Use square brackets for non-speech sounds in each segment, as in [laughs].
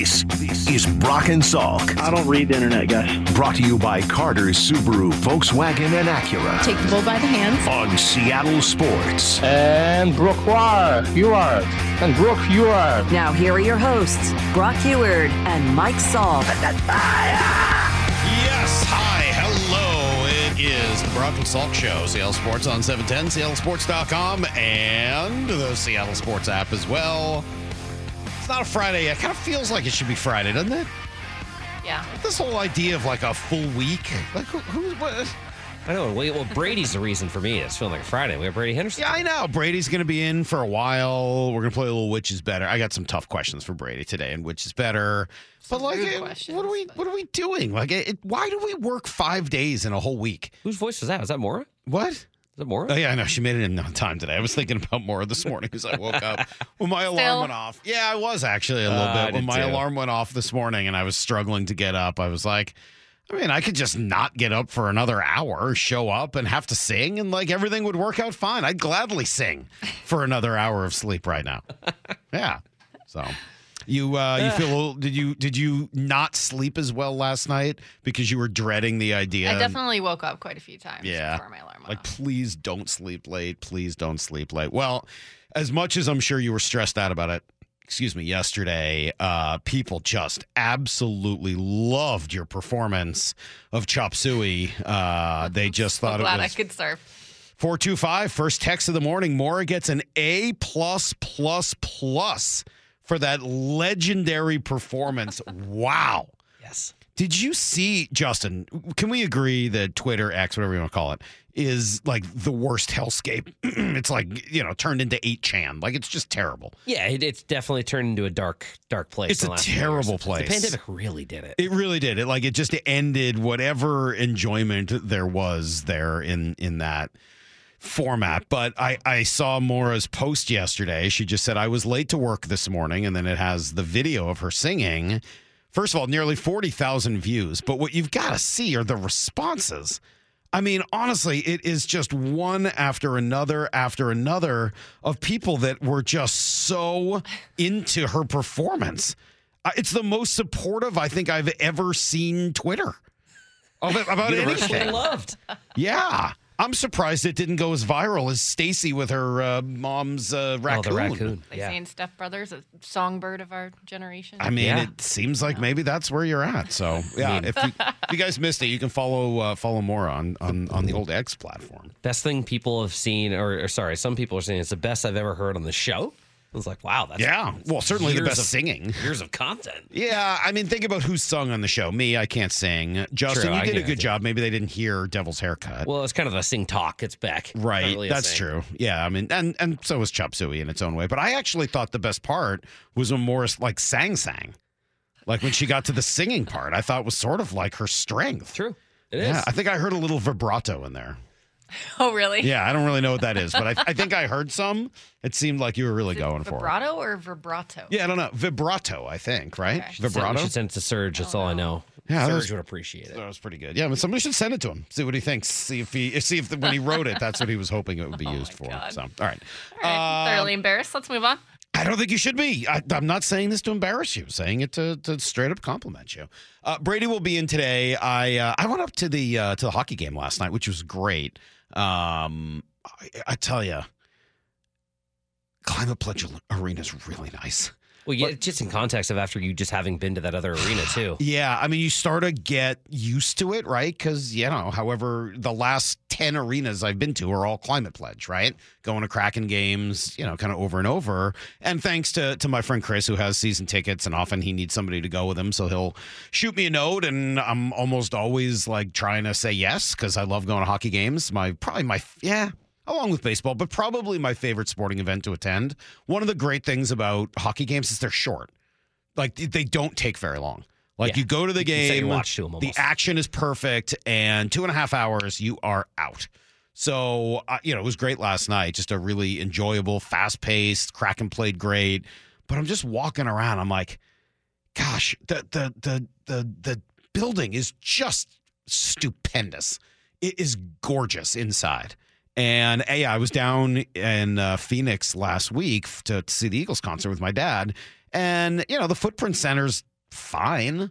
This is Brock and Salk. I don't read the internet, guys. Brought to you by Carter's Subaru, Volkswagen, and Acura. Take the bull by the hands. On Seattle Sports. And Brooke Huard. And Brooke Huard. Now here are your hosts, Brock Huard and Mike Salk. Yes, hi, hello. It is the Brock and Salk Show. Seattle Sports on 710, seattlesports.com, and the Seattle Sports app as well. It's not a Friday. It kind of feels like it should be Friday, doesn't it? Yeah. This whole idea of like a full week. Like, who, who's what? I know. Well, well, Brady's the reason for me. It's feeling like Friday. We have Brady Henderson. Yeah, I know. Brady's going to be in for a while. We're going to play a little which is better. I got some tough questions for Brady today, and which is better. but like, rude eh, what are we? but- What are we doing? Like, it, why do we work five days in a whole week? Whose voice was that? Was that Mora? What? That Mora? Oh yeah, I know. She made it in on time today. I was thinking about more this morning as I woke up when my alarm Still? went off. Yeah, I was actually a little Uh, bit when my too. alarm went off this morning, and I was struggling to get up. I was like, I mean, I could just not get up for another hour, show up, and have to sing, and like everything would work out fine. I'd gladly sing for another hour of sleep right now. [laughs] Yeah. So. You uh, you feel a little, did you did you not sleep as well last night because you were dreading the idea? I definitely woke up quite a few times Yeah. before my alarm went Like, off. please don't sleep late. Please don't sleep late. Well, as much as I'm sure you were stressed out about it, excuse me, yesterday, uh, people just absolutely loved your performance of Chop Suey. Uh, they [laughs] just So thought glad it was. I could surf. 425, first text of the morning. Mora gets an A plus plus plus for that legendary performance. wow. Yes. Did you see Justin? Can we agree that Twitter X, whatever you want to call it, is like the worst hellscape? [clears throat] it's like you know turned into eight chan. Like it's just terrible. Yeah, it, it's definitely turned into a dark, dark place. It's a the last few terrible place. The pandemic really did it. It really did. It like it just ended whatever enjoyment there was there in in that format. But I I saw Mora's post yesterday. She just said I was late to work this morning, and then it has the video of her singing. First of all, nearly forty thousand views. But what you've got to see are the responses. I mean, honestly, it is just one after another after another of people that were just so into her performance. Uh, It's the most supportive I think I've ever seen Twitter of it, about Universally anything. loved. Yeah, I'm surprised it didn't go as viral as Stacy with her uh, mom's uh, Oh, raccoon. the raccoon. They Yeah. saying Step Brothers, a songbird of our generation. I mean, Yeah. it seems like maybe that's where you're at. So yeah, if, you, if you guys missed it, you can follow uh, follow more on, on on the old X platform. Best thing people have seen, or, or sorry, some people are saying it's the best I've ever heard on the show. I was like, wow, that's Yeah, well, certainly the best of- singing. years of content. Yeah, I mean, think about who's sung on the show. Me, I can't sing. Justin, True, you I did a good job. Maybe they didn't hear Devil's Haircut. Well, it's kind of a sing talk. It's back. Right, really that's true. Yeah, I mean, and and so was Chop Suey in its own way. But I actually thought the best part was when Morris like sang sang, like when she got to the singing part. I thought was sort of like her strength. True. It is. Yeah, I think I heard a little vibrato in there. [laughs] oh, really? Yeah, I don't really know what that is, but I, I [laughs] think I heard some. It seemed like you were really going for it. Vibrato or vibrato? Yeah, I don't know. Vibrato, I think, right? Okay. Vibrato. We should send it to Serj. That's all I know. Yeah, that Serj was- would appreciate it. That was pretty good. Yeah, but somebody should send it to him. See what he thinks. See if he see if the, when he wrote it, that's what he was hoping it would be [laughs] used for. Oh God. So, all right. All right, Um, thoroughly embarrassed. Let's move on. I don't think you should be. I, I'm not saying this to embarrass you. Saying it to, to straight up compliment you. Uh, Brady will be in today. I uh, I went up to the uh, to the hockey game last night, which was great. Um, I, I tell you, Climate Pledge Arena is really nice. Well, yeah, just in context of after you just having been to that other arena [sighs] too. Yeah, I mean, you start to get used to it, right? Because you know, however, the last ten arenas I've been to are all climate pledge, right? Going to Kraken games, you know, kind of over and over. And thanks to to my friend Chris, who has season tickets, and often he needs somebody to go with him, so he'll shoot me a note, and I'm almost always like trying to say yes because I love going to hockey games. My probably my yeah. Along with baseball, but probably my favorite sporting event to attend. One of the great things about hockey games is they're short. Like they don't take very long. Like Yeah. you go to the You can set your game, watch to 'em the action is perfect, and two and a half hours, you are out. So, uh, you know, it was great last night. Just a really enjoyable, fast paced. Kraken played great, but I'm just walking around. I'm like, gosh, the the the the the building is just stupendous. It is gorgeous inside. And yeah, I was down in uh, Phoenix last week to, to see the Eagles concert with my dad. And, you know, the Footprint Center's fine,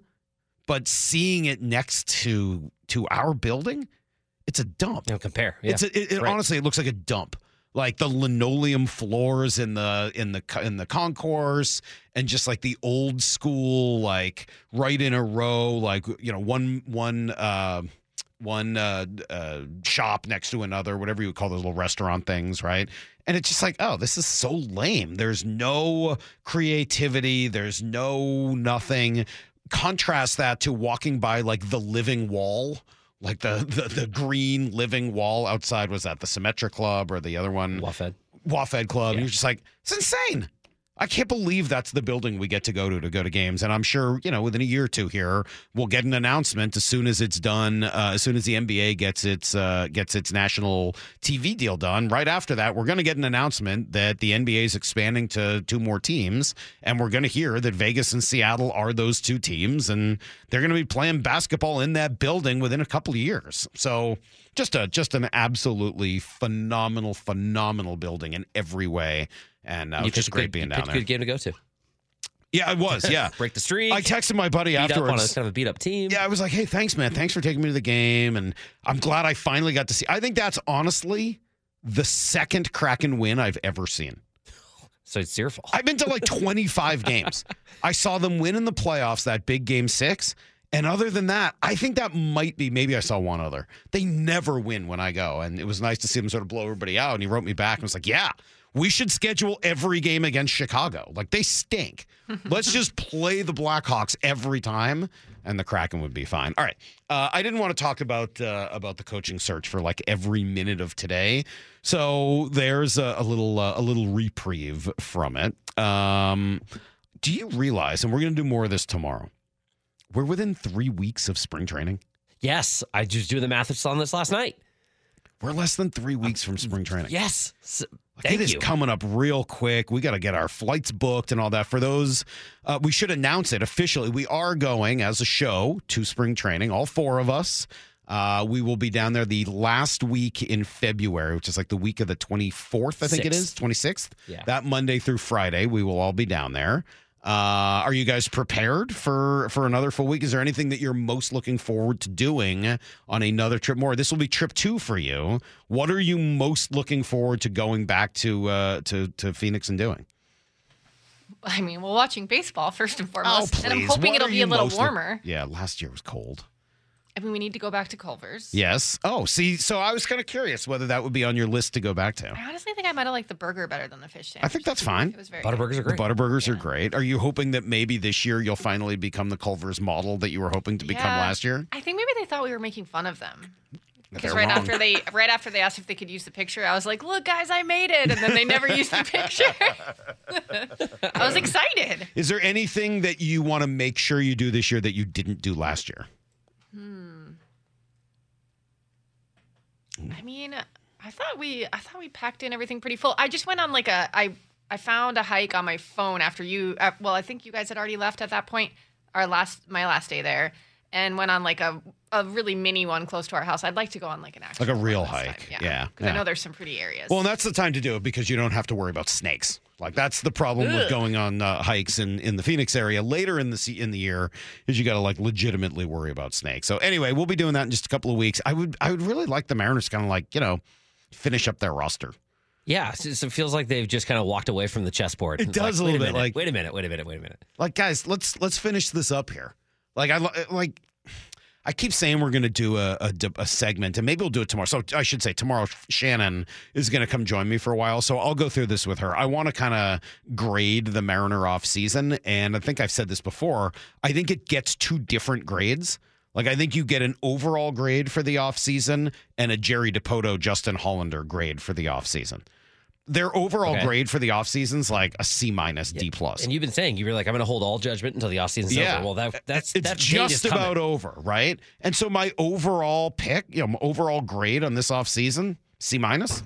but seeing it next to to our building, it's a dump. Know, compare. Yeah. It's a, it, it- Right. honestly it looks like a dump. Like the linoleum floors in the in the in the concourse, and just like the old school, like right in a row, like you know one one uh, one uh, uh, shop next to another, whatever you would call those little restaurant things, right? And it's just like, oh, this is so lame. There's no creativity. There's no nothing. Contrast that to walking by like the living wall like the, the the green living wall outside was that the Symetra Club or the other one WaFd. WaFd Club. Yeah. You're just like it's insane. I can't believe that's the building we get to go to to go to games, and I'm sure you know within a year or two here we'll get an announcement as soon as it's done. Uh, as soon as the NBA gets its uh, gets its national TV deal done, right after that we're going to get an announcement that the NBA is expanding to two more teams, and we're going to hear that Vegas and Seattle are those two teams, and they're going to be playing basketball in that building within a couple of years. So just a just an absolutely phenomenal, phenomenal building in every way, and uh, You it's just great good- being down there. good game to go to. Yeah, it was. Yeah, [laughs] Break the streak. I texted my buddy beat up on a afterwards. kind of a beat up team. Yeah, I was like, "Hey, thanks, man. Thanks for taking me to the game, and I'm glad I finally got to see." I think that's honestly the second Kraken win I've ever seen. So it's your fault. I've been to like [laughs] 25 games. I saw them win in the playoffs, that big game six. And other than that, I think that might be maybe I saw one other. They never win when I go. And it was nice to see them sort of blow everybody out. And he wrote me back and was like, Yeah, we should schedule every game against Chicago. Like they stink. [laughs] Let's just play the Blackhawks every time. And the Kraken would be fine. All right. Uh, I didn't want to talk about uh, about the coaching search for like every minute of today, so there's a, a little uh, a little reprieve from it. Um, do you realize? And we're going to do more of this tomorrow. We're within three weeks of spring training. yes, I just do the math on this last night. We're less than three weeks from spring training. Yes. S- Like, Thank it is you. coming up real quick. We got to get our flights booked and all that. For those, uh, we should announce it officially. We are going as a show to spring training, all four of us. Uh, we will be down there the last week in February, which is like the week of the 24th, I think it is, 26th. Yeah. That Monday through Friday, we will all be down there. Uh, are you guys prepared for for another full week? Is there anything that you're most looking forward to doing on another trip? More. This will be trip two for you. What are you most looking forward to going back to uh, to to Phoenix and doing? I mean, well, watching baseball first and foremost, and I'm Oh, hoping What it'll be a little look- warmer. yeah, last year was cold. I mean, we need to go back to Culver's. Yes. Oh, see, so I was kind of curious whether that would be on your list to go back to. I honestly think I might have liked the burger better than the fish sandwich. I think that's fine. It was very good. Butterburgers are The great. Butterburgers are great. Are you hoping that maybe this year you'll finally become the Culver's model that you were hoping to become Yeah. last year? I think maybe they thought we were making fun of them. Because They're right wrong. after they right after they asked if they could use the picture, I was like, "Look, guys, I made it!" And then they never used the picture. [laughs] I was excited. Is there anything that you want to make sure you do this year that you didn't do last year? I mean, I thought we I thought we packed in everything pretty full. I just went on like a I I found a hike on my phone after you. Uh, well, I think you guys had already left at that point. Our last my last day there, and went on like a a really mini one close to our house. I'd like to go on like an actual Like a real hike. time. Yeah, because yeah. I know there's some pretty areas. Well, and that's the time to do it because you don't have to worry about snakes. Like that's the problem with going on uh, hikes in, in the Phoenix area later in the in the year is you got to like legitimately worry about snakes. So anyway, we'll be doing that in just a couple of weeks. I would I would really like the Mariners to kind of like you know finish up their roster. Yeah, so it feels like they've just kind of walked away from the chessboard. It does a wait little bit minute, like- wait a minute, wait a minute, wait a minute. Like guys, let's let's finish this up here. Like I like. I keep saying we're going to do a a segment, and maybe we'll do it tomorrow. So I should say tomorrow, Shannon is going to come join me for a while. So I'll go through this with her. I want to kind of grade the Mariner off season, and I think I've said this before. I think it gets two different grades. Like I think you get an overall grade for the off season and a Jerry Dipoto, Justin Hollander grade for the off season. Their overall Okay. grade for the off season's like a C minus, D plus. And you've been saying you were like, I'm going to hold all judgment until the offseason's Yeah. over. Well, that that's it's that just about over, right? And so my overall pick, you know, my overall grade on this off season, C minus.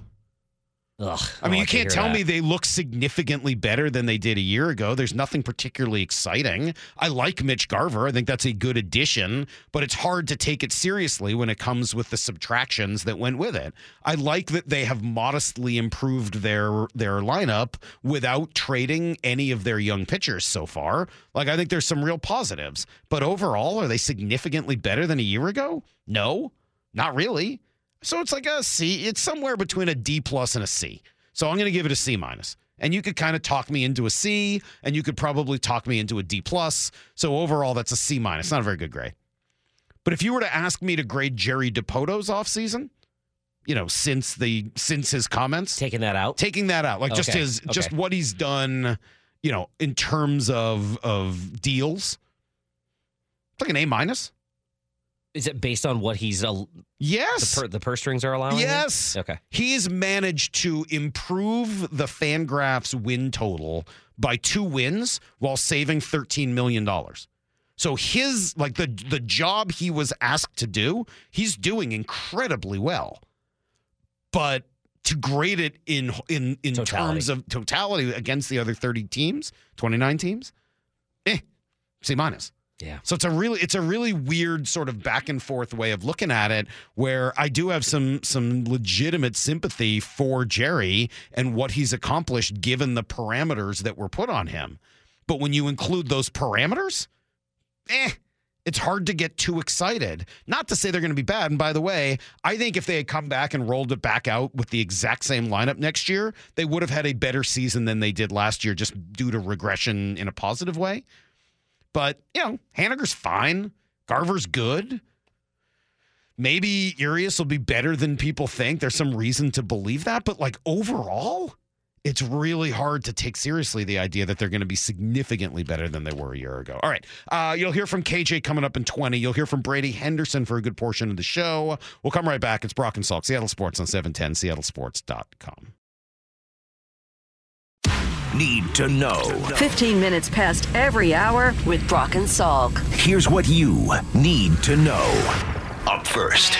Ugh, I mean, oh, you like to can't tell that. me they look significantly better than they did a year ago. There's nothing particularly exciting. I like Mitch Garver. I think that's a good addition, but it's hard to take it seriously when it comes with the subtractions that went with it. I like that they have modestly improved their their lineup without trading any of their young pitchers so far. Like I think there's some real positives, but overall, are they significantly better than a year ago? No, not really. So it's like a C. It's somewhere between a D plus and a C. So I'm going to give it a C minus. And you could kind of talk me into a C, and you could probably talk me into a D plus. So overall, that's a C minus. Not a very good grade. But if you were to ask me to grade Jerry Dipoto's offseason, you know, since the since his comments, taking that out. taking that out, like just Okay, his just what he's done, you know, in terms of of deals, it's like an A minus. Is it based on what he's al- Yes. the per, the purse strings are allowing? him? Yes. Okay. He's managed to improve the Fangraphs win total by two wins while saving $13 million. So his like the the job he was asked to do, he's doing incredibly well. But to grade it in in in Totality. terms of totality against the other 30 teams, 29 teams, eh, C minus. Yeah. So it's a really it's a really weird sort of back and forth way of looking at it where I do have some some legitimate sympathy for Jerry and what he's accomplished given the parameters that were put on him. But when you include those parameters, eh, it's hard to get too excited. Not to say they're going to be bad. And by the way, I think if they had come back and rolled it back out with the exact same lineup next year, they would have had a better season than they did last year just due to regression in a positive way. But, you know, Haniger's fine. Garver's good. Maybe Urias will be better than people think. There's some reason to believe that. But, like, overall, it's really hard to take seriously the idea that they're going to be significantly better than they were a year ago. All right. Uh, you'll hear from KJ coming up in 20. You'll hear from Brady Henderson for a good portion of the show. We'll come right back. It's Brock and Salk, Seattle Sports on 710, seattlesports.com. Need to know. 15 minutes past every hour with Brock and Salk. Here's what you need to know. Up first.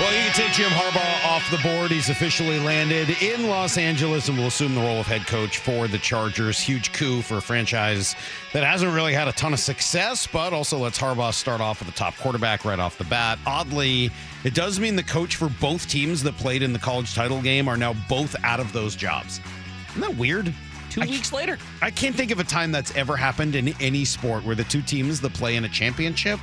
Well, you can take Jim Harbaugh off the board. He's officially landed in Los Angeles and will assume the role of head coach for the Chargers. Huge coup for a franchise that hasn't really had a ton of success, but also lets Harbaugh start off with the top quarterback right off the bat. Oddly, it does mean the coach for both teams that played in the college title game are now both out of those jobs. Isn't that weird? Two I- weeks later. I can't think of a time that's ever happened in any sport where the two teams that play in a championship,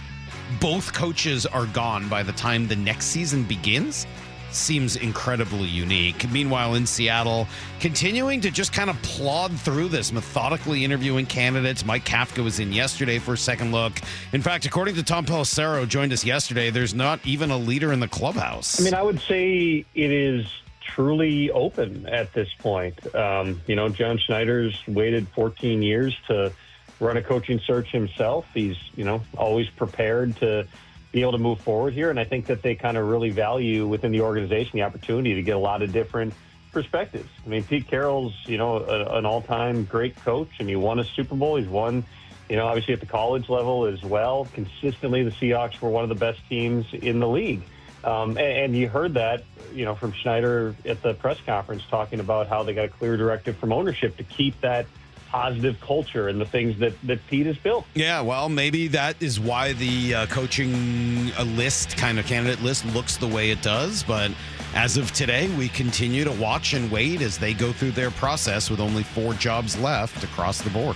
both coaches are gone by the time the next season begins. Seems incredibly unique. Meanwhile, in Seattle, continuing to just kind of plod through this, methodically interviewing candidates. Mike Kafka was in yesterday for a second look. In fact, according to Tom Pelissero, joined us yesterday, there's not even a leader in the clubhouse. I mean, I would say it is truly open at this point. Um, you know, John Schneider's waited 14 years to run a coaching search himself. He's, you know, always prepared to be able to move forward here. And I think that they kind of really value within the organization the opportunity to get a lot of different perspectives. I mean, Pete Carroll's, you know, a, an all time great coach, and he won a Super Bowl. He's won, you know, obviously at the college level as well. Consistently, the Seahawks were one of the best teams in the league. Um, and, and you heard that, you know, from Schneider at the press conference talking about how they got a clear directive from ownership to keep that positive culture and the things that, that Pete has built. Yeah, well, maybe that is why the uh, coaching uh, list, kind of candidate list, looks the way it does. But as of today, we continue to watch and wait as they go through their process with only four jobs left across the board.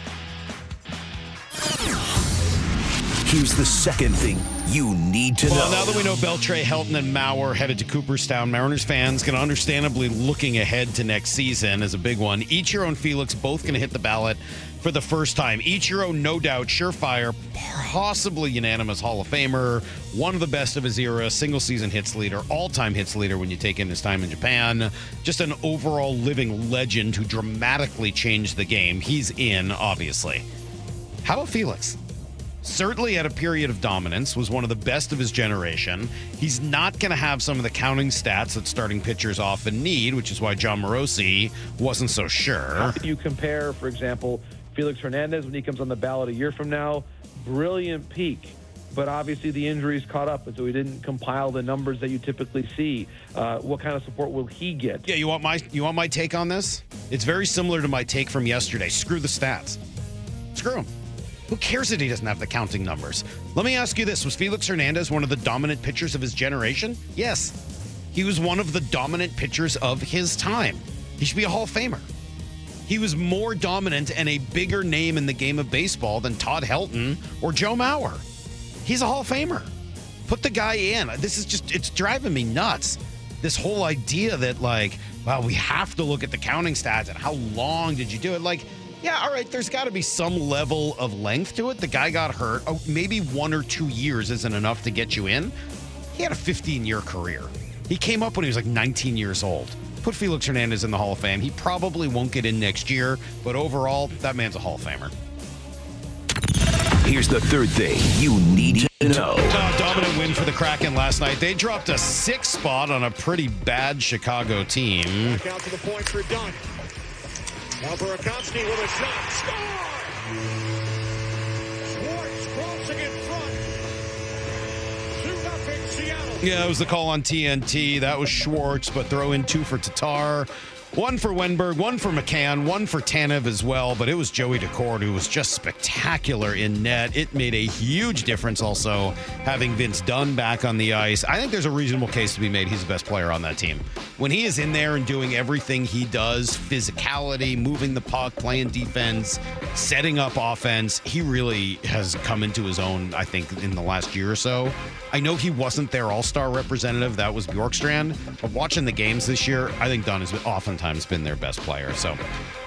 Here's the second thing you need to Well, know. now that we know Beltré, Helton, and Mauer headed to Cooperstown, Mariners fans can understandably looking ahead to next season as a big one. Ichiro and Felix both going to hit the ballot for the first time. Ichiro, oh, no doubt, surefire, possibly unanimous Hall of Famer, one of the best of his era, single season hits leader, all time hits leader when you take in his time in Japan. Just an overall living legend who dramatically changed the game. He's in, obviously. How about Felix? Certainly had a period of dominance, was one of the best of his generation. He's not going to have some of the counting stats that starting pitchers often need, which is why Jon Morosi wasn't so sure. You compare, for example, Felix Hernandez when he comes on the ballot a year from now, brilliant peak. but obviously the injuries caught up, and so he didn't compile the numbers that you typically see. Uh, what kind of support will he get? Yeah, you want my you want my take on this? It's very similar to my take from yesterday. Screw the stats. Screw him. Who cares that he doesn't have the counting numbers? Let me ask you this: Was Felix Hernandez one of the dominant pitchers of his generation? Yes, he was one of the dominant pitchers of his time. He should be a Hall of Famer. He was more dominant and a bigger name in the game of baseball than Todd Helton or Joe Mauer. He's a Hall of Famer. Put the guy in. This is just, it's driving me nuts. This whole idea that, like, wow, we have to look at the counting stats and how long did you do it? Like, yeah, all right, there's got to be some level of length to it. The guy got hurt. Oh, maybe one or two years isn't enough to get you in. He had a 15 year career. He came up when he was like 19 years old. Put Felix Hernandez in the Hall of Fame. He probably won't get in next year, but overall, that man's a Hall of Famer. Here's the third thing you need to know. Uh, dominant win for the Kraken last night. They dropped a six spot on a pretty bad Chicago team. Back out to the point for Dunn. Now Burakovsky with a shot. Score! Schwartz crossing in front. 2 nothing Seattle. Yeah, it was the call on TNT. That was Schwartz, but throw in two for Tatar. One for Wennberg, one for McCann, one for Tanev as well, but it was Joey Daccord who was just spectacular in net. It made a huge difference also having Vince Dunn back on the ice. I think there's a reasonable case to be made he's the best player on that team. When he is in there and doing everything he does, physicality, moving the puck, playing defense, setting up offense, he really has come into his own, I think, in the last year or so. I know he wasn't their all-star representative, that was Bjorkstrand, but watching the games this year, I think Dunn has oftentimes been their best player. So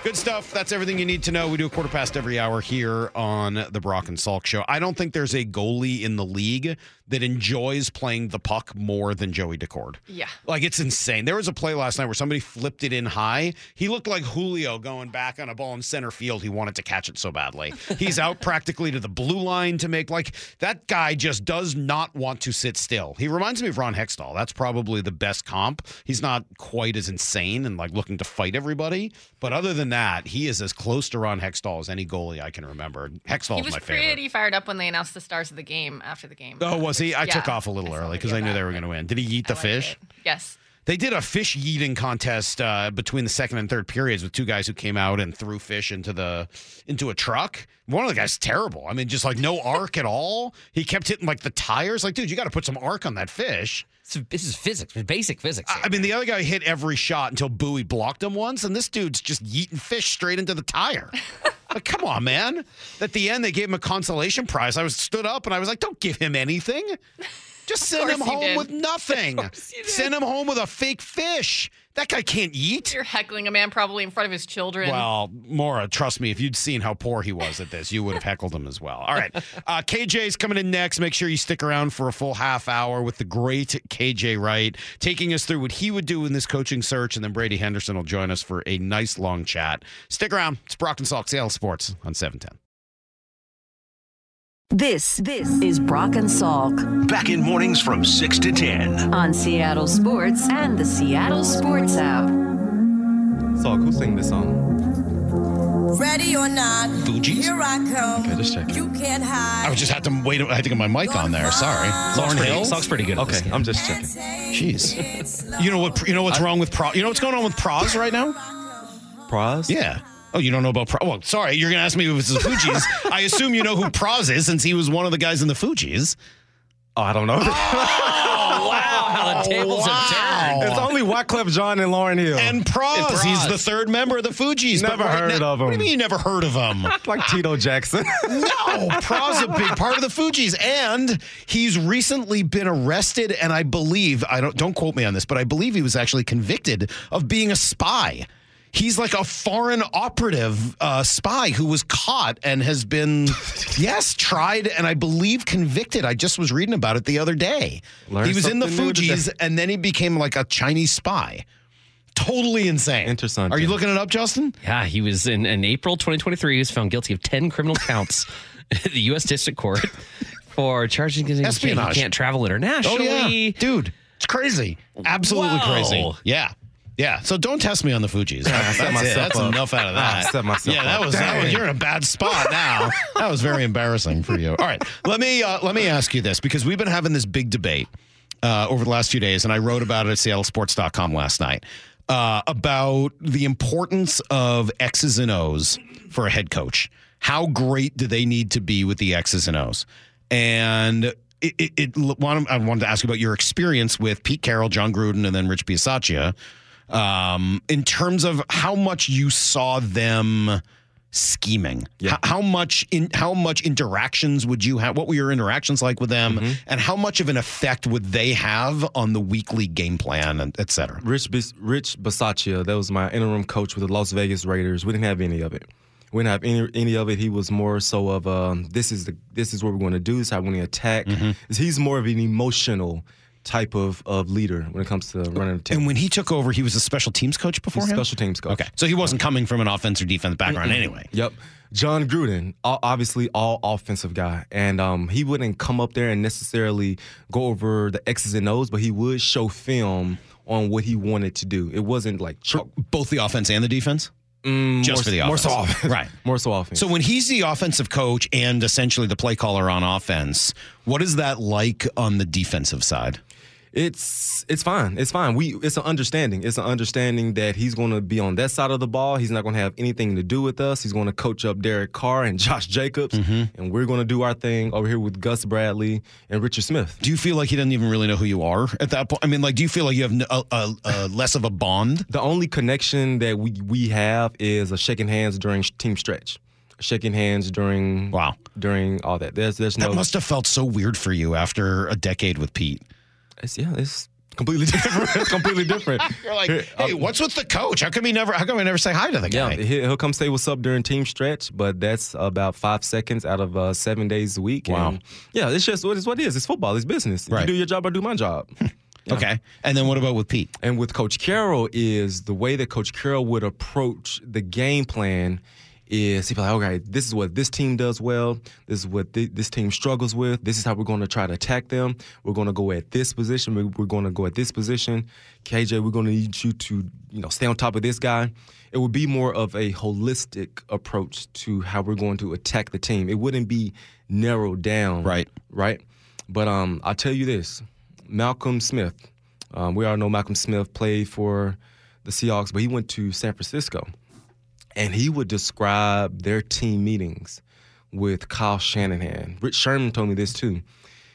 good stuff. That's everything you need to know. We do a quarter past every hour here on the Brock and Salk show. I don't think there's a goalie in the league that enjoys playing the puck more than Joey Daccord. Yeah. Like it's insane. There was a play last night where somebody flipped it in high. He looked like Julio going back on a ball in center field. He wanted to catch it so badly. [laughs] He's out practically to the blue line to make like that guy just does not want to sit still. He reminds me of Ron Hextall. That's probably the best comp. He's not quite as insane and like looking to fight everybody, but other than that, he is as close to Ron Hextall as any goalie I can remember. Hextall He is was my favorite. pretty fired up when they announced the stars of the game after the game. Oh, was he? I Yeah. took off a little early because I knew they were going to win. Did he eat the fish? it. Yes. They did a fish eating contest uh, between the second and third periods with two guys who came out and threw fish into the into a truck. One of the guys terrible. I mean, just like no arc at all. He kept hitting like the tires. Like, dude, you got to put some arc on that fish. This is physics, basic physics. I I mean, the other guy hit every shot until Buoy blocked him once, and this dude's just yeeting fish straight into the tire. [laughs] like, come on, man. At the end, they gave him a consolation prize. I was stood up and I was like, don't give him anything. Just [laughs] send him home with [laughs] nothing. Send him home with a fake fish. That guy can't eat. You're heckling a man probably in front of his children. Well, Maura, trust me, if you'd seen how poor he was at this, you would have heckled him as well. All right. [laughs] Uh, KJ's coming in next. Make sure you stick around for a full half hour with the great KJ Wright, taking us through what he would do in this coaching search. And then Brady Henderson will join us for a nice long chat. Stick around. It's Brock and Salk Seattle Sports on 710. This this is Brock and Salk Back in mornings from 6 to 10. on Seattle Sports and the Seattle Sports app. Salk, who sang this song? Ready or not, Fugees? here I come. Okay, just checking. You can't hide. I just had to wait. I had to get my mic on there. Sorry. Lauryn Hill. Salk's pretty good at this Okay. I'm just checking. Jeez. You know what? You know what's wrong with Pro? You know what's going on with Pras right now? Pras? Yeah. Oh, you don't know about Pro? Well, sorry, you're going to ask me if it's the Fugees. [laughs] I assume you know who Pras is since he was one of the guys in the Fugees. Oh, I don't know. Oh, wow, how the [laughs] tables have turned. it's only Wyclef Jean and Lauryn Hill. And Pras, And Pras. he's the third member of the Fugees. but Never heard now- of What do him. you mean you never heard of him? [laughs] like Tito Jackson. No, Pras a big part of the Fugees, and he's recently been arrested. And I believe I don't don't quote me on this, but I believe he was actually convicted of being a spy. He's like a foreign operative uh, spy who was caught and has been, [laughs] yes, tried and I believe convicted. I just was reading about it the other day. Learn he was in the something new today. Fugees and then he became like a Chinese spy. Totally insane. Interesting. Are you looking it up, Justin? Yeah, he was in, in April 2023. He was found guilty of 10 criminal counts [laughs] at the U.S. District Court for charging him Espionage. he can't travel internationally. Oh yeah, dude, it's crazy. Absolutely Whoa. crazy. Yeah, Yeah, so don't test me on the Fugees. Yeah, [laughs] I set That's. That's up. enough out of Ah, I that. set myself yeah, that up. was, that was you're in a bad spot now. [laughs] that was very embarrassing for you. All right, let me uh, let me ask you this because we've been having this big debate uh, over the last few days, and I wrote about it at SeattleSports.com last night uh, about the importance of X's and O's for a head coach. How great do they need to be with the X's and O's? And it, it, it I wanted to ask you about your experience with Pete Carroll, Jon Gruden, and then Rich Bisaccia um, in terms of how much you saw them scheming. How, how much in how much interactions would you have? What were your interactions like with them, and how much of an effect would they have on the weekly game plan, and et cetera? Rich Bis- Rich Bisaccia, that was my interim coach with the Las Vegas Raiders. We didn't have any of it. We didn't have any any of it. He was more so of um, this is the this is what we're going to do. This is how we're going to attack. He's more of an emotional type of of leader when it comes to running a team. And when he took over, he was a special teams coach before him. special teams coach. Okay, so he wasn't coming from an offense or defense background Mm-mm. anyway. Yep. Jon Gruden, obviously all offensive guy, and um, he wouldn't come up there and necessarily go over the X's and O's, but he would show film on what he wanted to do. It wasn't like both the offense and the defense. Mm, Just more, for the more offense. so offense. Right. more so offense. So when he's the offensive coach and essentially the play caller on offense, what is that like on the defensive side? It's it's fine. It's fine. We it's an understanding. It's an understanding that he's going to be on that side of the ball. He's not going to have anything to do with us. He's going to coach up Derek Carr and [laughs] Josh Jacobs, mm-hmm. and we're going to do our thing over here with Gus Bradley and Richard Smith. Do you feel like he doesn't even really know who you are at that point? I mean, like, do you feel like you have a, a, a [laughs] less of a bond? The only connection that we we have is a shaking hands during team stretch, shaking hands during wow during all that. There's there's no. That must have felt so weird for you after a decade with Pete. It's, yeah, it's completely [laughs] different. it's completely different. [laughs] You're like, hey, what's with the coach? How come he never? How come I never say hi to the guy? he- he'll come say what's up during team stretch, but that's about five seconds out of uh, seven days a week. Wow. And yeah, it's just what it's what it is. It's football. It's business. Right. You do your job, I do my job. Okay, and then what about with Pete? And with Coach Carroll is the way that Coach Carroll would approach the game plan is he'd like, okay, this is what this team does well. This is what thi- this team struggles with. This is how we're going to try to attack them. We're going to go at this position. We- We're going to go at this position. KJ, we're going to need you to, you know, stay on top of this guy. It would be more of a holistic approach to how we're going to attack the team. It wouldn't be narrowed down. Right. Right. But um, I'll tell you this Malcolm Smith, um, we all know Malcolm Smith played for the Seahawks, but he went to San Francisco. And he would describe their team meetings with Kyle Shanahan. Rich Sherman told me this too.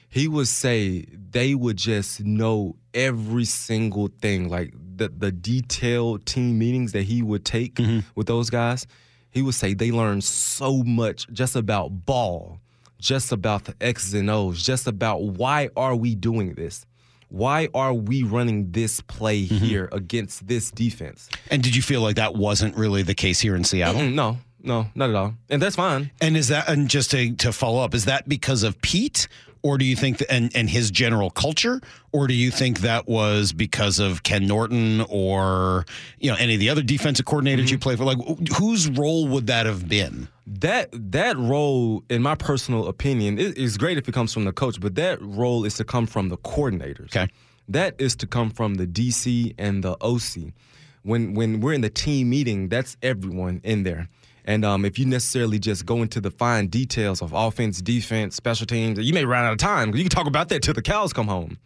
He would say they would just know every single thing, like the the detailed team meetings that he would take mm-hmm. with those guys. He would say they learned so much just about ball, just about the X's and O's, just about why are we doing this? Why are we running this play mm-hmm. here against this defense? And did you feel like that wasn't really the case here in Seattle? No, no, not at all. And that's fine. And is that and just to, to follow up, is that because of Pete, or do you think that and, and his general culture, or do you think that was because of Ken Norton or you know any of the other defensive coordinators you mm-hmm. played for? Like whose role would that have been? That that role, in my personal opinion, it is great if it comes from the coach, but that role is to come from the coordinators. Okay. That is to come from the DC and the OC. When when we're in the team meeting, that's everyone in there. And um, if you necessarily just go into the fine details of offense, defense, special teams, you may run out of time. You can talk about that till the cows come home.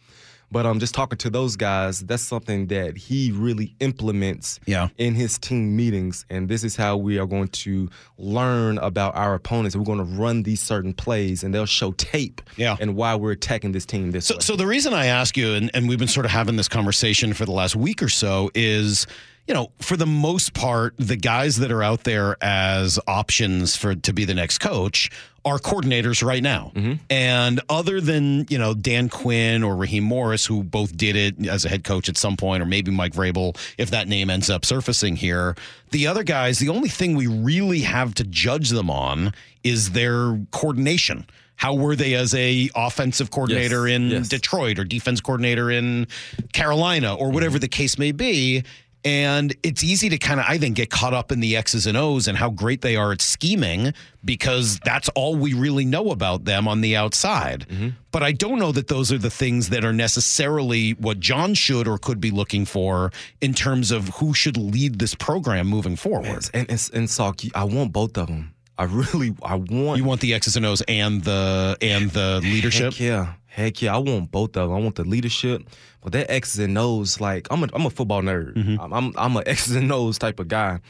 But um, just talking to those guys, that's something that he really implements Yeah. in his team meetings. And this is how we are going to learn about our opponents. We're going to run these certain plays, and they'll show tape Yeah. and why we're attacking this team this So, way. so the reason I ask you, and, and we've been sort of having this conversation for the last week or so, is you know, for the most part, the guys that are out there as options for to be the next coach are coordinators right now. Mm-hmm. And other than you know Dan Quinn or Raheem Morris, who both did it as a head coach at some point, or maybe Mike Vrabel, if that name ends up surfacing here, the other guys, the only thing we really have to judge them on is their coordination. How were they as a offensive coordinator in yes. Detroit or defense coordinator in Carolina or whatever mm-hmm. the case may be? And it's easy to kind of, I think, get caught up in the X's and O's and how great they are at scheming because that's all we really know about them on the outside. Mm-hmm. But I don't know that those are the things that are necessarily what John should or could be looking for in terms of who should lead this program moving forward. And and, and Salk, I want both of them. I really, I want. You want the X's and O's and the and the leadership. Yeah, heck yeah. I want both of them. I want the leadership, but that X's and O's. Like I'm a, I'm a football nerd. Mm-hmm. I'm, I'm I'm a [laughs] X's and O's type of guy.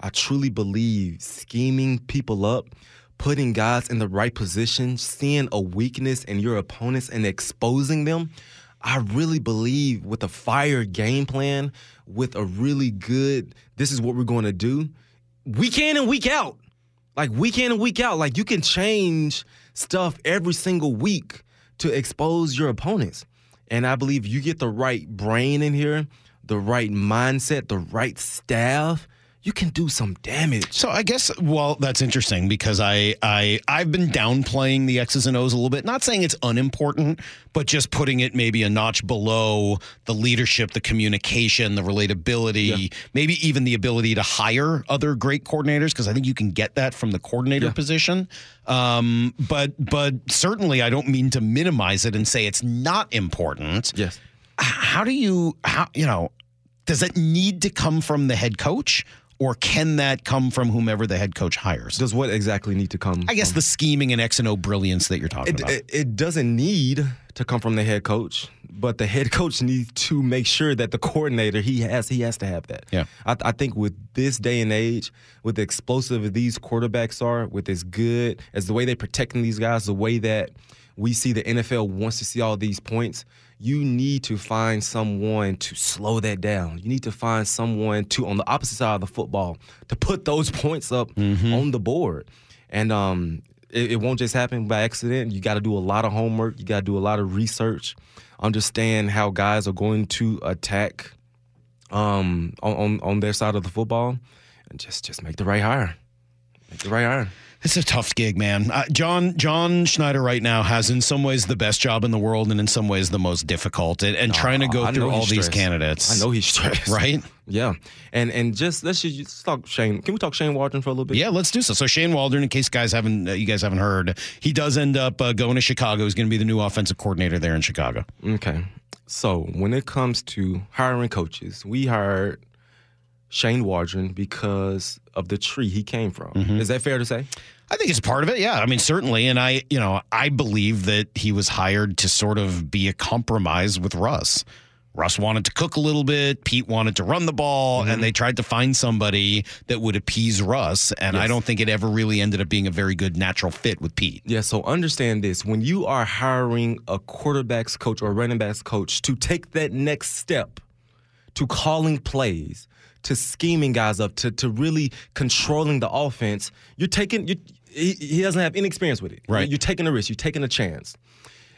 I truly believe scheming people up, putting guys in the right position, seeing a weakness in your opponents and exposing them. I really believe with a fire game plan, with a really good, this is what we're going to do, week in and week out. Like week in and week out, like you can change stuff every single week to expose your opponents. And I believe you get the right brain in here, the right mindset, the right staff, you can do some damage. So I guess well that's interesting because I I I've been downplaying the X's and O's a little bit. Not saying it's unimportant, but just putting it maybe a notch below the leadership, the communication, the relatability, maybe even the ability to hire other great coordinators because I think you can get that from the coordinator position. Um, but but certainly I don't mean to minimize it and say it's not important. Yes. How do you how you know does it need to come from the head coach or can that come from whomever the head coach hires? Does what exactly need to come? I guess the scheming and X and O brilliance that you're talking It, about. it, it doesn't need to come from the head coach, but the head [laughs] coach needs to make sure that the coordinator he has he has to have that. Yeah. I, I think with this day and age, with the explosive of these quarterbacks are, with as good as the way they're protecting these guys, the way that we see the NFL wants to see all these points, you need to find someone to slow that down. You need to find someone to on the opposite side of the football to put those [laughs] points up on the board. And um, it, it won't just happen by accident. You got to do a lot of homework. You got to do a lot of research. Understand how guys are going to attack um, on, on on their side of the football, and just just make the right hire. Make the right hire. It's a tough gig, man. Uh, John John Schneider right now has in some ways the best job in the world, and in some ways the most difficult. And, and trying to go I through all these candidates, I know he's stressed. [laughs] right? Yeah, and and just let's just let's talk Shane. Can we talk Shane Waldron for a little bit? Yeah, let's do so. So Shane Waldron, in case guys haven't uh, you guys haven't heard, he does end up uh, going to Chicago. He's going to be the new offensive coordinator there in Chicago. Okay. So when it comes to hiring coaches, we hired Shane Waldron because of the tree he came from. Mm-hmm. Is that fair to say? I think it's part of it. Yeah, I mean certainly, and I you know I believe that he was hired to sort of be a compromise with Russ. Russ wanted to cook a little bit. Pete wanted to run the ball, Mm-hmm. and they tried to find somebody that would appease Russ. And I don't think it ever really ended up being a very good natural fit with Pete. Yeah, so understand this. When you are hiring a quarterback's coach or running back's coach to take that next step to calling plays, to scheming guys up, to, to really controlling the offense, you're taking you he, he doesn't have any experience with it. Right. You're taking a risk, you're taking a chance.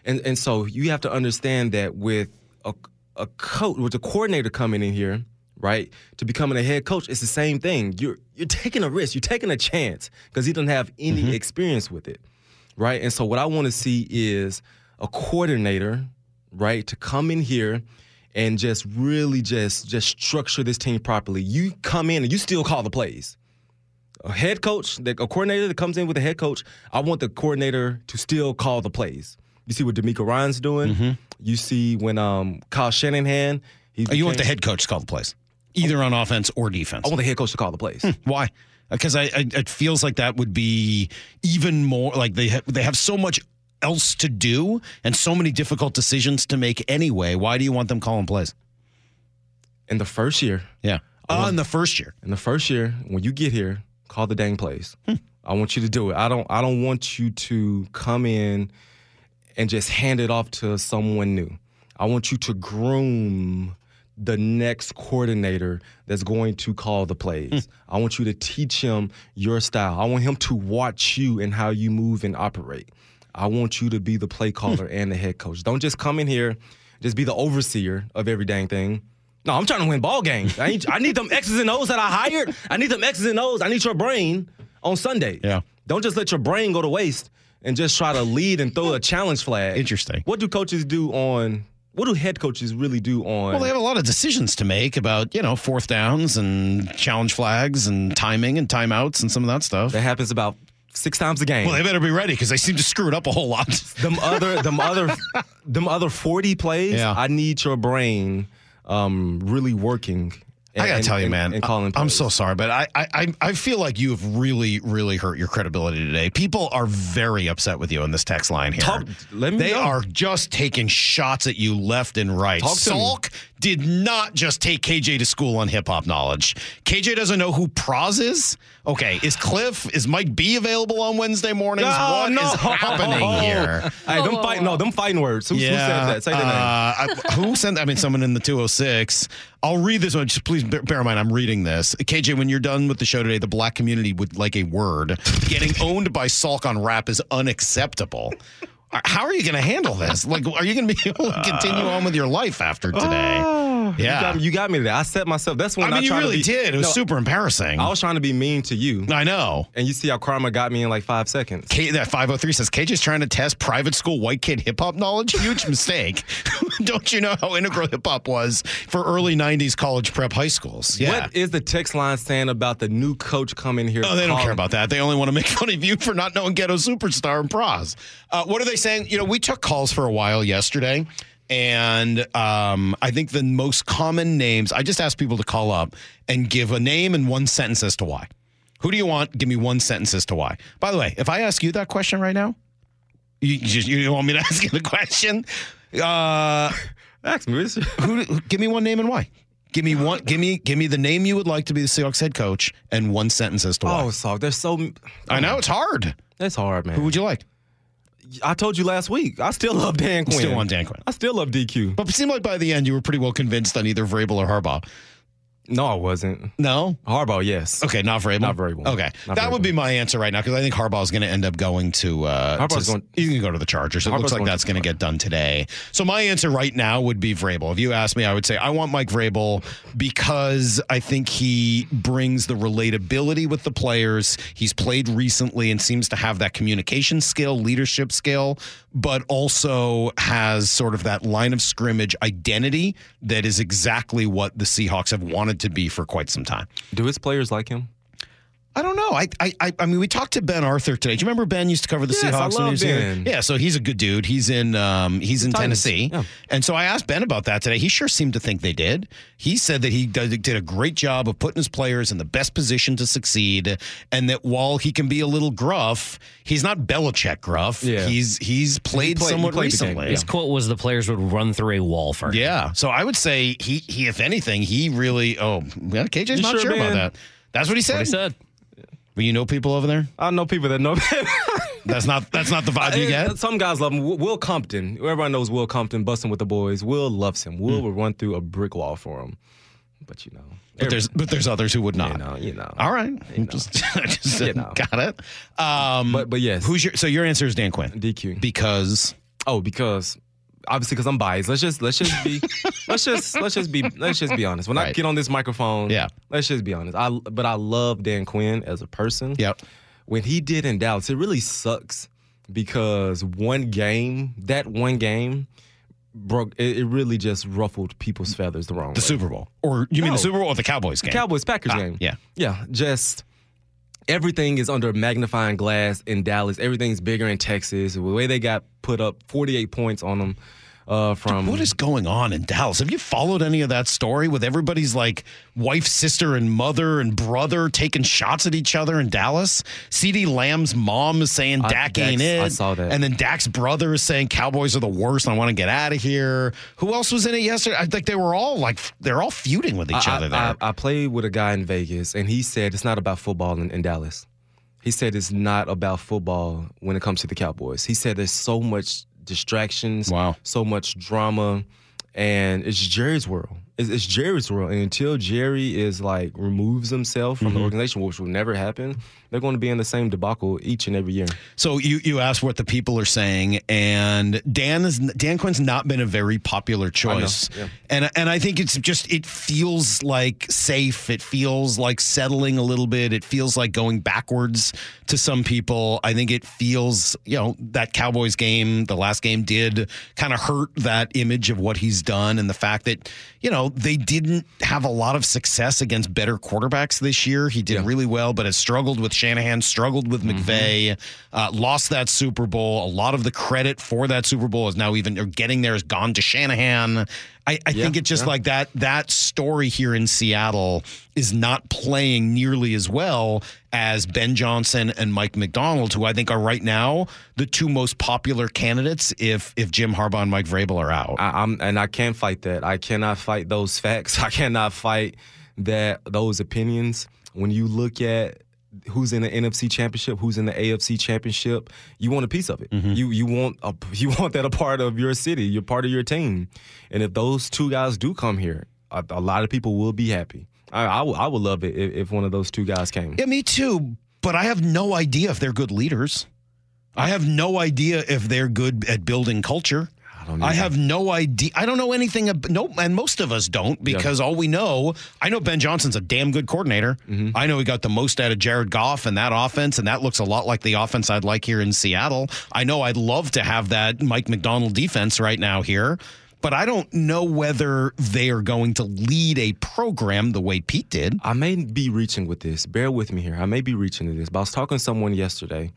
And and so you have to understand that with a a coach with a coordinator coming in here, right, to becoming a head coach, it's the same thing. You're you're taking a risk, you're taking a chance because he doesn't have any mm-hmm. experience with it right? And so what I want to see is a coordinator, right, to come in here and just really just just structure this team properly. You come in and you still call the plays. A head coach, the- a coordinator that comes in with a head coach, I want the coordinator to still call the plays. You see what DeMeco Ryans doing. You see when um, Kyle Shanahan. He Oh, you want the head coach to call the plays, either on offense or defense. I want the head coach to call the plays. Why? Because I, I it feels like that would be even more like they ha- they have so much else to do and so many difficult decisions to make anyway. Why do you want them calling plays? In the first year, Yeah. Oh, in the first year. in the first year, when you get here, call the dang plays. Hmm. I want you to do it. I don't. I don't want you to come in and just hand it off to someone new. I want you to groom the next coordinator that's going to call the plays. Hmm. I want you to teach him your style. I want him to watch you and how you move and operate. I want you to be the play hmm. caller and the head coach. Don't just come in here, just be the overseer of every dang thing. No, I'm trying to win ball games. I need, I need them X's and O's that I hired. I need them X's and O's. I need your brain on Sunday. Yeah. Don't just let your brain go to waste and just try to lead and throw a challenge flag. Interesting. What do coaches do on what do head coaches really do on? Well, they have a lot of decisions to make about, you know, fourth downs and challenge flags and timing and timeouts and some of that stuff. that happens about six times a game. Well, they better be ready because they seem to screw it up a whole lot. [laughs] them other, them other, them other forty plays. Yeah. I need your brain um, really working. I gotta and- tell you, and- man. and I, am so sorry, but I, I I feel like you have really really hurt your credibility today. People are very upset with you in this text line here. Talk- let me they know. are just taking shots at you left and right. Talk. Salk did not just take KJ to school on hip hop knowledge. KJ doesn't know who Pras is. Okay, is Cliff is Mike B available on Wednesday mornings? No, What is no. happening [laughs] here? Hey, them fight, no, them fighting words. Who, who said that? Say the name. Uh, I, who sent? I mean, someone in the 206. I'll read this one. Just please bear in mind, I'm reading this. KJ, when you're done with the show today, the black community would like a word. Getting [laughs] owned by Salk on rap is unacceptable. Uh, How are you going to handle this? Like, are you going to be able to continue on with your life after today? You [sighs] yeah. got, you got me there. I set myself. That's when I I, mean, you really be- did. It was No, super embarrassing. I was trying to be mean to you, I know. and you see how karma got me in like five seconds. K, that 503 says KJ's trying to test private school white kid hip hop knowledge. Huge [laughs] mistake. [laughs] Don't you know how integral hip hop was for early 90s college prep high schools? Yeah. What is the text line saying about the new coach coming here? Oh, they don't care about that. They only want to make fun of you for not knowing Ghetto Superstar and Pras. Uh, what are they saying? You know, we took calls for a while yesterday, and um, I think the most common names, I just ask people to call up and give a name and one sentence as to why. Who do you want? Give me one sentence as to why. By the way, if I ask you that question right now, you, you, just, you want me to [laughs] ask you the question? Uh, Ask me. Who, who- give me one name and why. Give me one. Give me give me the name you would like to be the Seahawks head coach and one sentence as to why. Oh, so there's so. I know it's hard. It's hard, man. Who would you like? I told you last week. I still love Dan Quinn. Still want Dan Quinn. I still love DQ. But it seemed like by the end you were pretty well convinced on either Vrabel or Harbaugh. No, I wasn't. No. Harbaugh, yes. Okay, not Vrabel. Not Vrabel. Okay, Not that would be my answer right now because I think Harbaugh is going to end up going to. Uh, Harbaugh's to- going- He's going to go to the Chargers. It Harbaugh's looks like going that's going to get done today. So my answer right now would be Vrabel. If you ask me, I would say I want Mike Vrabel because I think he brings the relatability with the players. He's played recently and seems to have that communication skill, leadership skill, but also has sort of that line of scrimmage identity that is exactly what the Seahawks have wanted to be for quite some time. Do his players like him? I don't know. I, I I I mean, we talked to Ben Arthur today. Do you remember Ben used to cover the Yes, I Seahawks when he love was here? Yeah, so he's a good dude. He's in um he's in Titans, Tennessee, yeah. and so I asked Ben about that today. He sure seemed to think they did. He said that he did, did a great job of putting his players in the best position to succeed, and that while he can be a little gruff, he's not Belichick gruff. Yeah. he's he's played, played- he somewhat played the game, recently. yeah. His quote was the players would run through a wall for him. Yeah. So I would say he he if anything he really oh yeah KJ's You not sure, sure about that. That's what he said. What he said. Well, you know people over there. I know people that know. [laughs] That's not that's not the vibe you Eh, get. Some guys love him. Will Compton, everybone knows Will Compton, busting with the boys. Will loves him. Will Hmm. will run through a brick wall for him. But you know, But there's but there's others who would not. you know, you know. All right, just, [laughs] just You know. got it. Um, But but yes, who's your so your answer is Dan Quinn DQ? because Oh, because obviously because I'm biased. Let's just let's just be [laughs] let's just let's just be let's just be honest. When I get on this microphone, Yeah. let's just be honest. I but I love Dan Quinn as a person. yep When he did in Dallas, it really sucks because one game, that one game, broke. It, it really just ruffled people's feathers the wrong the way. The Super Bowl or you mean the Super Bowl or the Cowboys game? Cowboys Packers Ah, game. yeah. Yeah. Just everything is under magnifying glass in Dallas. Everything's bigger in Texas. The way they got put up 48 points on them uh, from. What is going on in Dallas? Have you followed any of that story with everybody's like wife, sister, and mother and brother taking shots at each other in Dallas? CeeDee Lamb's mom is saying I- Dak Dax- ain't it. I saw that. And then Dak's brother is saying Cowboys are the worst and I want to get out of here. Who else was in it yesterday? I think they were all like they're all feuding with each I, other there. I, I, I played with a guy in Vegas, and he said it's not about football in, in Dallas. He said it's not about football when it comes to the Cowboys. He said there's so much distractions, Wow. so much drama, and it's Jerry's world. It's, it's Jerry's world, and until Jerry is like removes himself from Mm-hmm. the organization, which will never happen, they're going to be in the same debacle each and every year. So you you asked what the people are saying, and Dan is Dan Quinn's not been a very popular choice, yeah. and and I think it's just it feels like safe. It feels like settling a little bit. It feels like going backwards to some people. I think it feels you know that Cowboys game, the last game, did kind of hurt that image of what he's done, and the fact that you know they didn't have a lot of success against better quarterbacks this year. He did really well, but has struggled with Shanahan, struggled with McVay, uh, lost that Super Bowl. A lot of the credit for that Super Bowl is now even or getting there has gone to Shanahan. I, I think it's just yeah. like that that story here in Seattle is not playing nearly as well as Ben Johnson and Mike Macdonald, who I think are right now the two most popular candidates if if Jim Harbaugh and Mike Vrabel are out. I, I'm and I can't fight that. I cannot fight those facts. [laughs] I cannot fight that those opinions. When you look at who's in the NFC Championship, who's in the AFC Championship, you want a piece of it. Mm-hmm. You you want a, [laughs] you want that a part of your city. You're part of your team. And if those two guys do come here, a, a lot of people will be happy. I, I, would- would love it if, if one of those two guys came. Yeah, me too. But I have no idea if they're good leaders. I have no idea if they're good at building culture. I don't I have no idea. I don't know anything. Ab- no, and most of us don't because all we know. I know Ben Johnson's a damn good coordinator. Mm-hmm. I know he got the most out of Jared Goff and that offense, and that looks a lot like the offense I'd like here in Seattle. I know I'd love to have that Mike Macdonald defense right now here. But I don't know whether they are going to lead a program the way Pete did. I may be reaching with this. Bear with me here. I may be reaching to this, but I was talking to someone yesterday,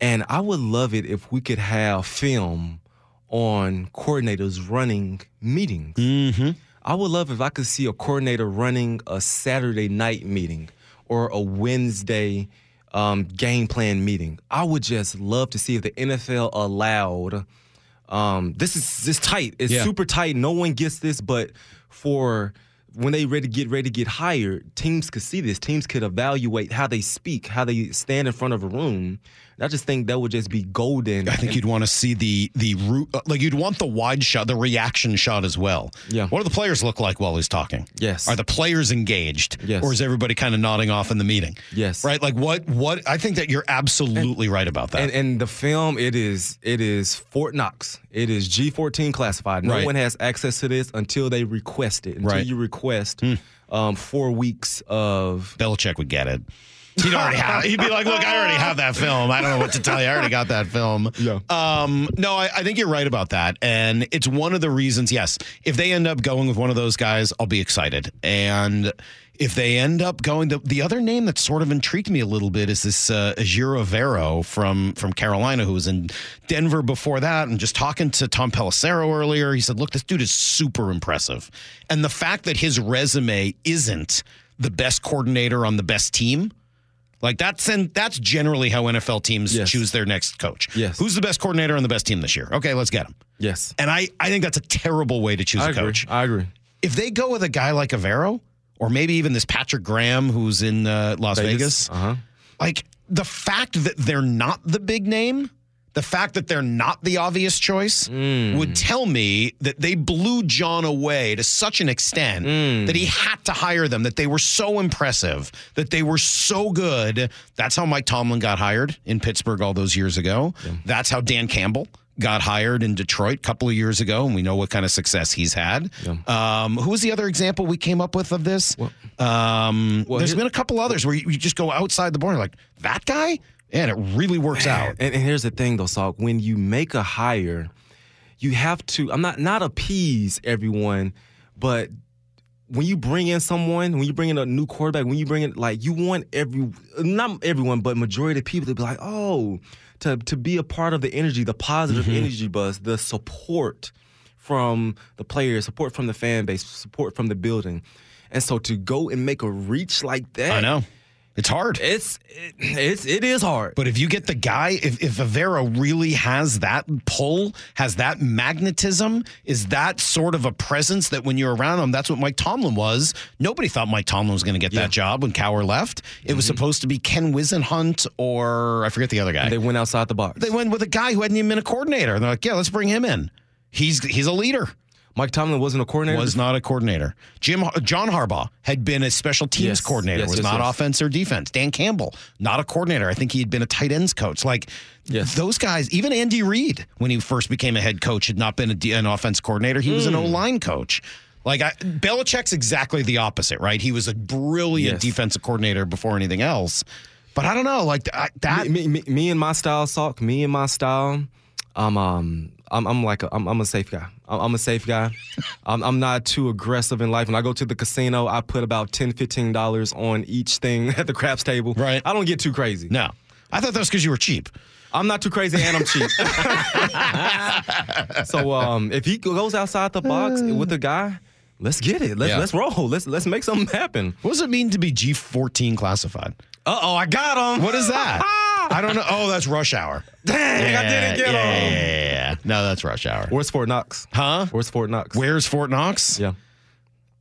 and I would love it if we could have film on coordinators running meetings. Mm-hmm. I would love if I could see a coordinator running a Saturday night meeting or a Wednesday um, game plan meeting. I would just love to see if the NFL allowed. Um, this is this tight. It's Yeah. super tight. No one gets this, but for when they ready get ready to get hired, teams could see this. Teams could evaluate how they speak, how they stand in front of a room. And I just think that would just be golden. I think you'd want to see the the root, uh, like you'd want the wide shot, the reaction shot as well. Yeah. What do the players look like while he's talking? Yes. Are the players engaged? Yes. Or is everybody kind of nodding off in the meeting? Yes. Right. Like what? What? I think that you're absolutely right about that. And, and the film, it is it is Fort Knox. It is G14 classified. No Right. one has access to this until they request it. Until Right. You request um, four weeks of. Belichick would get it. He'd already have. He'd be like, "Look, I already have that film. I don't know what to tell you. I already got that film." Yeah. Um. No, I, I think you're right about that, and it's one of the reasons. Yes, if they end up going with one of those guys, I'll be excited. And if they end up going, the, the other name that sort of intrigued me a little bit is this uh, Ejiro Evero from from Carolina, who was in Denver before that, and just talking to Tom Pelissero earlier, he said, "Look, this dude is super impressive, and the fact that his resume isn't." The best coordinator on the best team, like that's and that's generally how NFL teams Yes. choose their next coach. Yes. Who's the best coordinator on the best team this year? Okay, let's get him. Yes. And I, I think that's a terrible way to choose I a agree. coach. I agree. If they go with a guy like Evero, or maybe even this Patrick Graham who's in uh, Las Vegas, Uh huh. like the fact that they're not the big name, the fact that they're not the obvious choice would tell me that they blew John away to such an extent that he had to hire them, that they were so impressive, that they were so good. That's how Mike Tomlin got hired in Pittsburgh all those years ago. That's how Dan Campbell got hired in Detroit a couple of years ago, and we know what kind of success he's had. Um, who was the other example we came up with of this? um, well, there's here- been a couple others where you, you just go outside the border, like that guy, and it really works out. And, and here's the thing, though, Salk. When you make a hire, you have to. I'm not not appease everyone, but when you bring in someone, when you bring in a new quarterback, when you bring in like you want every not everyone, but majority of people to be like, oh, to to be a part of the energy, the positive Mm-hmm. energy buzz, the support from the players, support from the fan base, support from the building. And so to go and make a reach like that, I know it's hard. It's it, it's it is hard. But if you get the guy, if, if Evero really has that pull, has that magnetism, is that sort of a presence that when you're around him, that's what Mike Tomlin was. Nobody thought Mike Tomlin was going to get Yeah. that job when Cowher left. It was mm-hmm. supposed to be Ken Whisenhunt or I forget the other guy. They went outside the box. They went with a guy who hadn't even been a coordinator. And they're like, yeah, let's bring him in. He's he's a leader. Mike Tomlin wasn't a coordinator. was not a coordinator. Jim John Harbaugh had been a special teams Yes, coordinator, yes, was yes, not yes. offense or defense. Dan Campbell, not a coordinator. I think he had been a tight ends coach. Like Yes. those guys, even Andy Reid, when he first became a head coach, had not been a D- an offense coordinator. He was Hmm. an O line coach. Like I, Belichick's exactly the opposite, right? He was a brilliant Yes. defensive coordinator before anything else. But I don't know, like I, that. me, me, me and my style, Salk. Me and my style. I'm um I'm, I'm like a, I'm, I'm a safe guy. I'm, I'm a safe guy. [laughs] I'm, I'm not too aggressive in life. When I go to the casino, I put about 10 15 dollars on each thing [laughs] at the craps table. Right. I don't get too crazy. no, I thought that was because you were cheap. I'm not too crazy and I'm cheap. [laughs] so um, if he goes outside the box with a guy, let's get it. Let's Yeah. let's roll. Let's let's make something happen. What does it mean to be G14 classified? Uh oh, I got him. What is that? I don't know. Oh, that's rush hour. Dang, I didn't get yeah, him. yeah, yeah, yeah. No, that's rush hour. Where's Fort Knox? Huh? Where's Fort Knox? Where's Fort Knox? Yeah,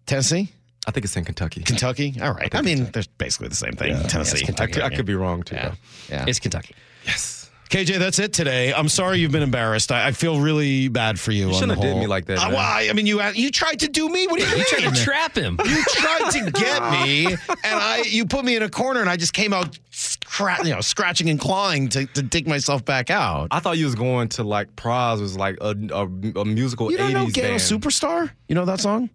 Tennessee? I think it's in Kentucky. Kentucky? All right. I mean, they're basically the same thing. Tennessee. I could, I could be wrong too. Yeah. though. yeah. It's Kentucky. Yes. KJ, that's it today. I'm sorry you've been embarrassed. I, I feel really bad for you. You shouldn't the have did me like that, Uh, well, I, I mean, you you tried to do me. What do you, You tried to trap him. You tried to get me, and I you put me in a corner, and I just came out, scra- you know, scratching and clawing to, to dig myself back out. I thought you was going to like Pras was like a, a, a musical You don't 80s know Ghetto band. Superstar? You know that song?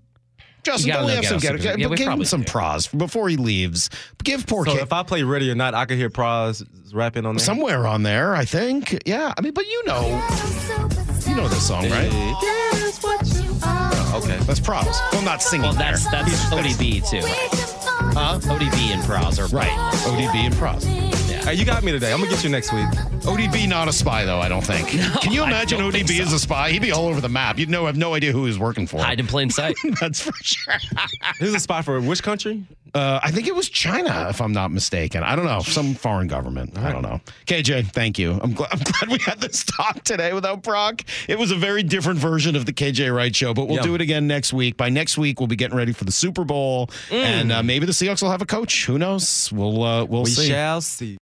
Justin, gotta don't we have some Ghetto ghetto? Superstar. Yeah, we give him some do. Pras before he leaves. Give poor So kid if I play ready or not, I could hear Pras rapping on there. somewhere on there. I think. Yeah, I mean, but you know, you know this song, right? Yeah. Okay. That's Pras. Well, not singing. Well, that's there. that's ODB too. Huh? ODB and Pras are right. ODB and Pras. Hey, you got me today. I'm gonna get you next week. ODB not a spy though. I don't think. [laughs] Can you I imagine don't ODB think so. as a spy? He'd be all over the map. You'd know have no idea who he's working for. hide in plain [laughs] sight. That's for sure. Here's a spy for which country? Uh, I think it was China, if I'm not mistaken. I don't know, some foreign government. I don't know. KJ, thank you. I'm glad. I'm [laughs] glad we had this talk today without Brock. It was a very different version of the KJ Wright show, but we'll Yeah. do it again next week. By next week, we'll be getting ready for the Super Bowl, and uh, maybe the Seahawks will have a coach. Who knows? We'll uh, we'll We see. We shall see.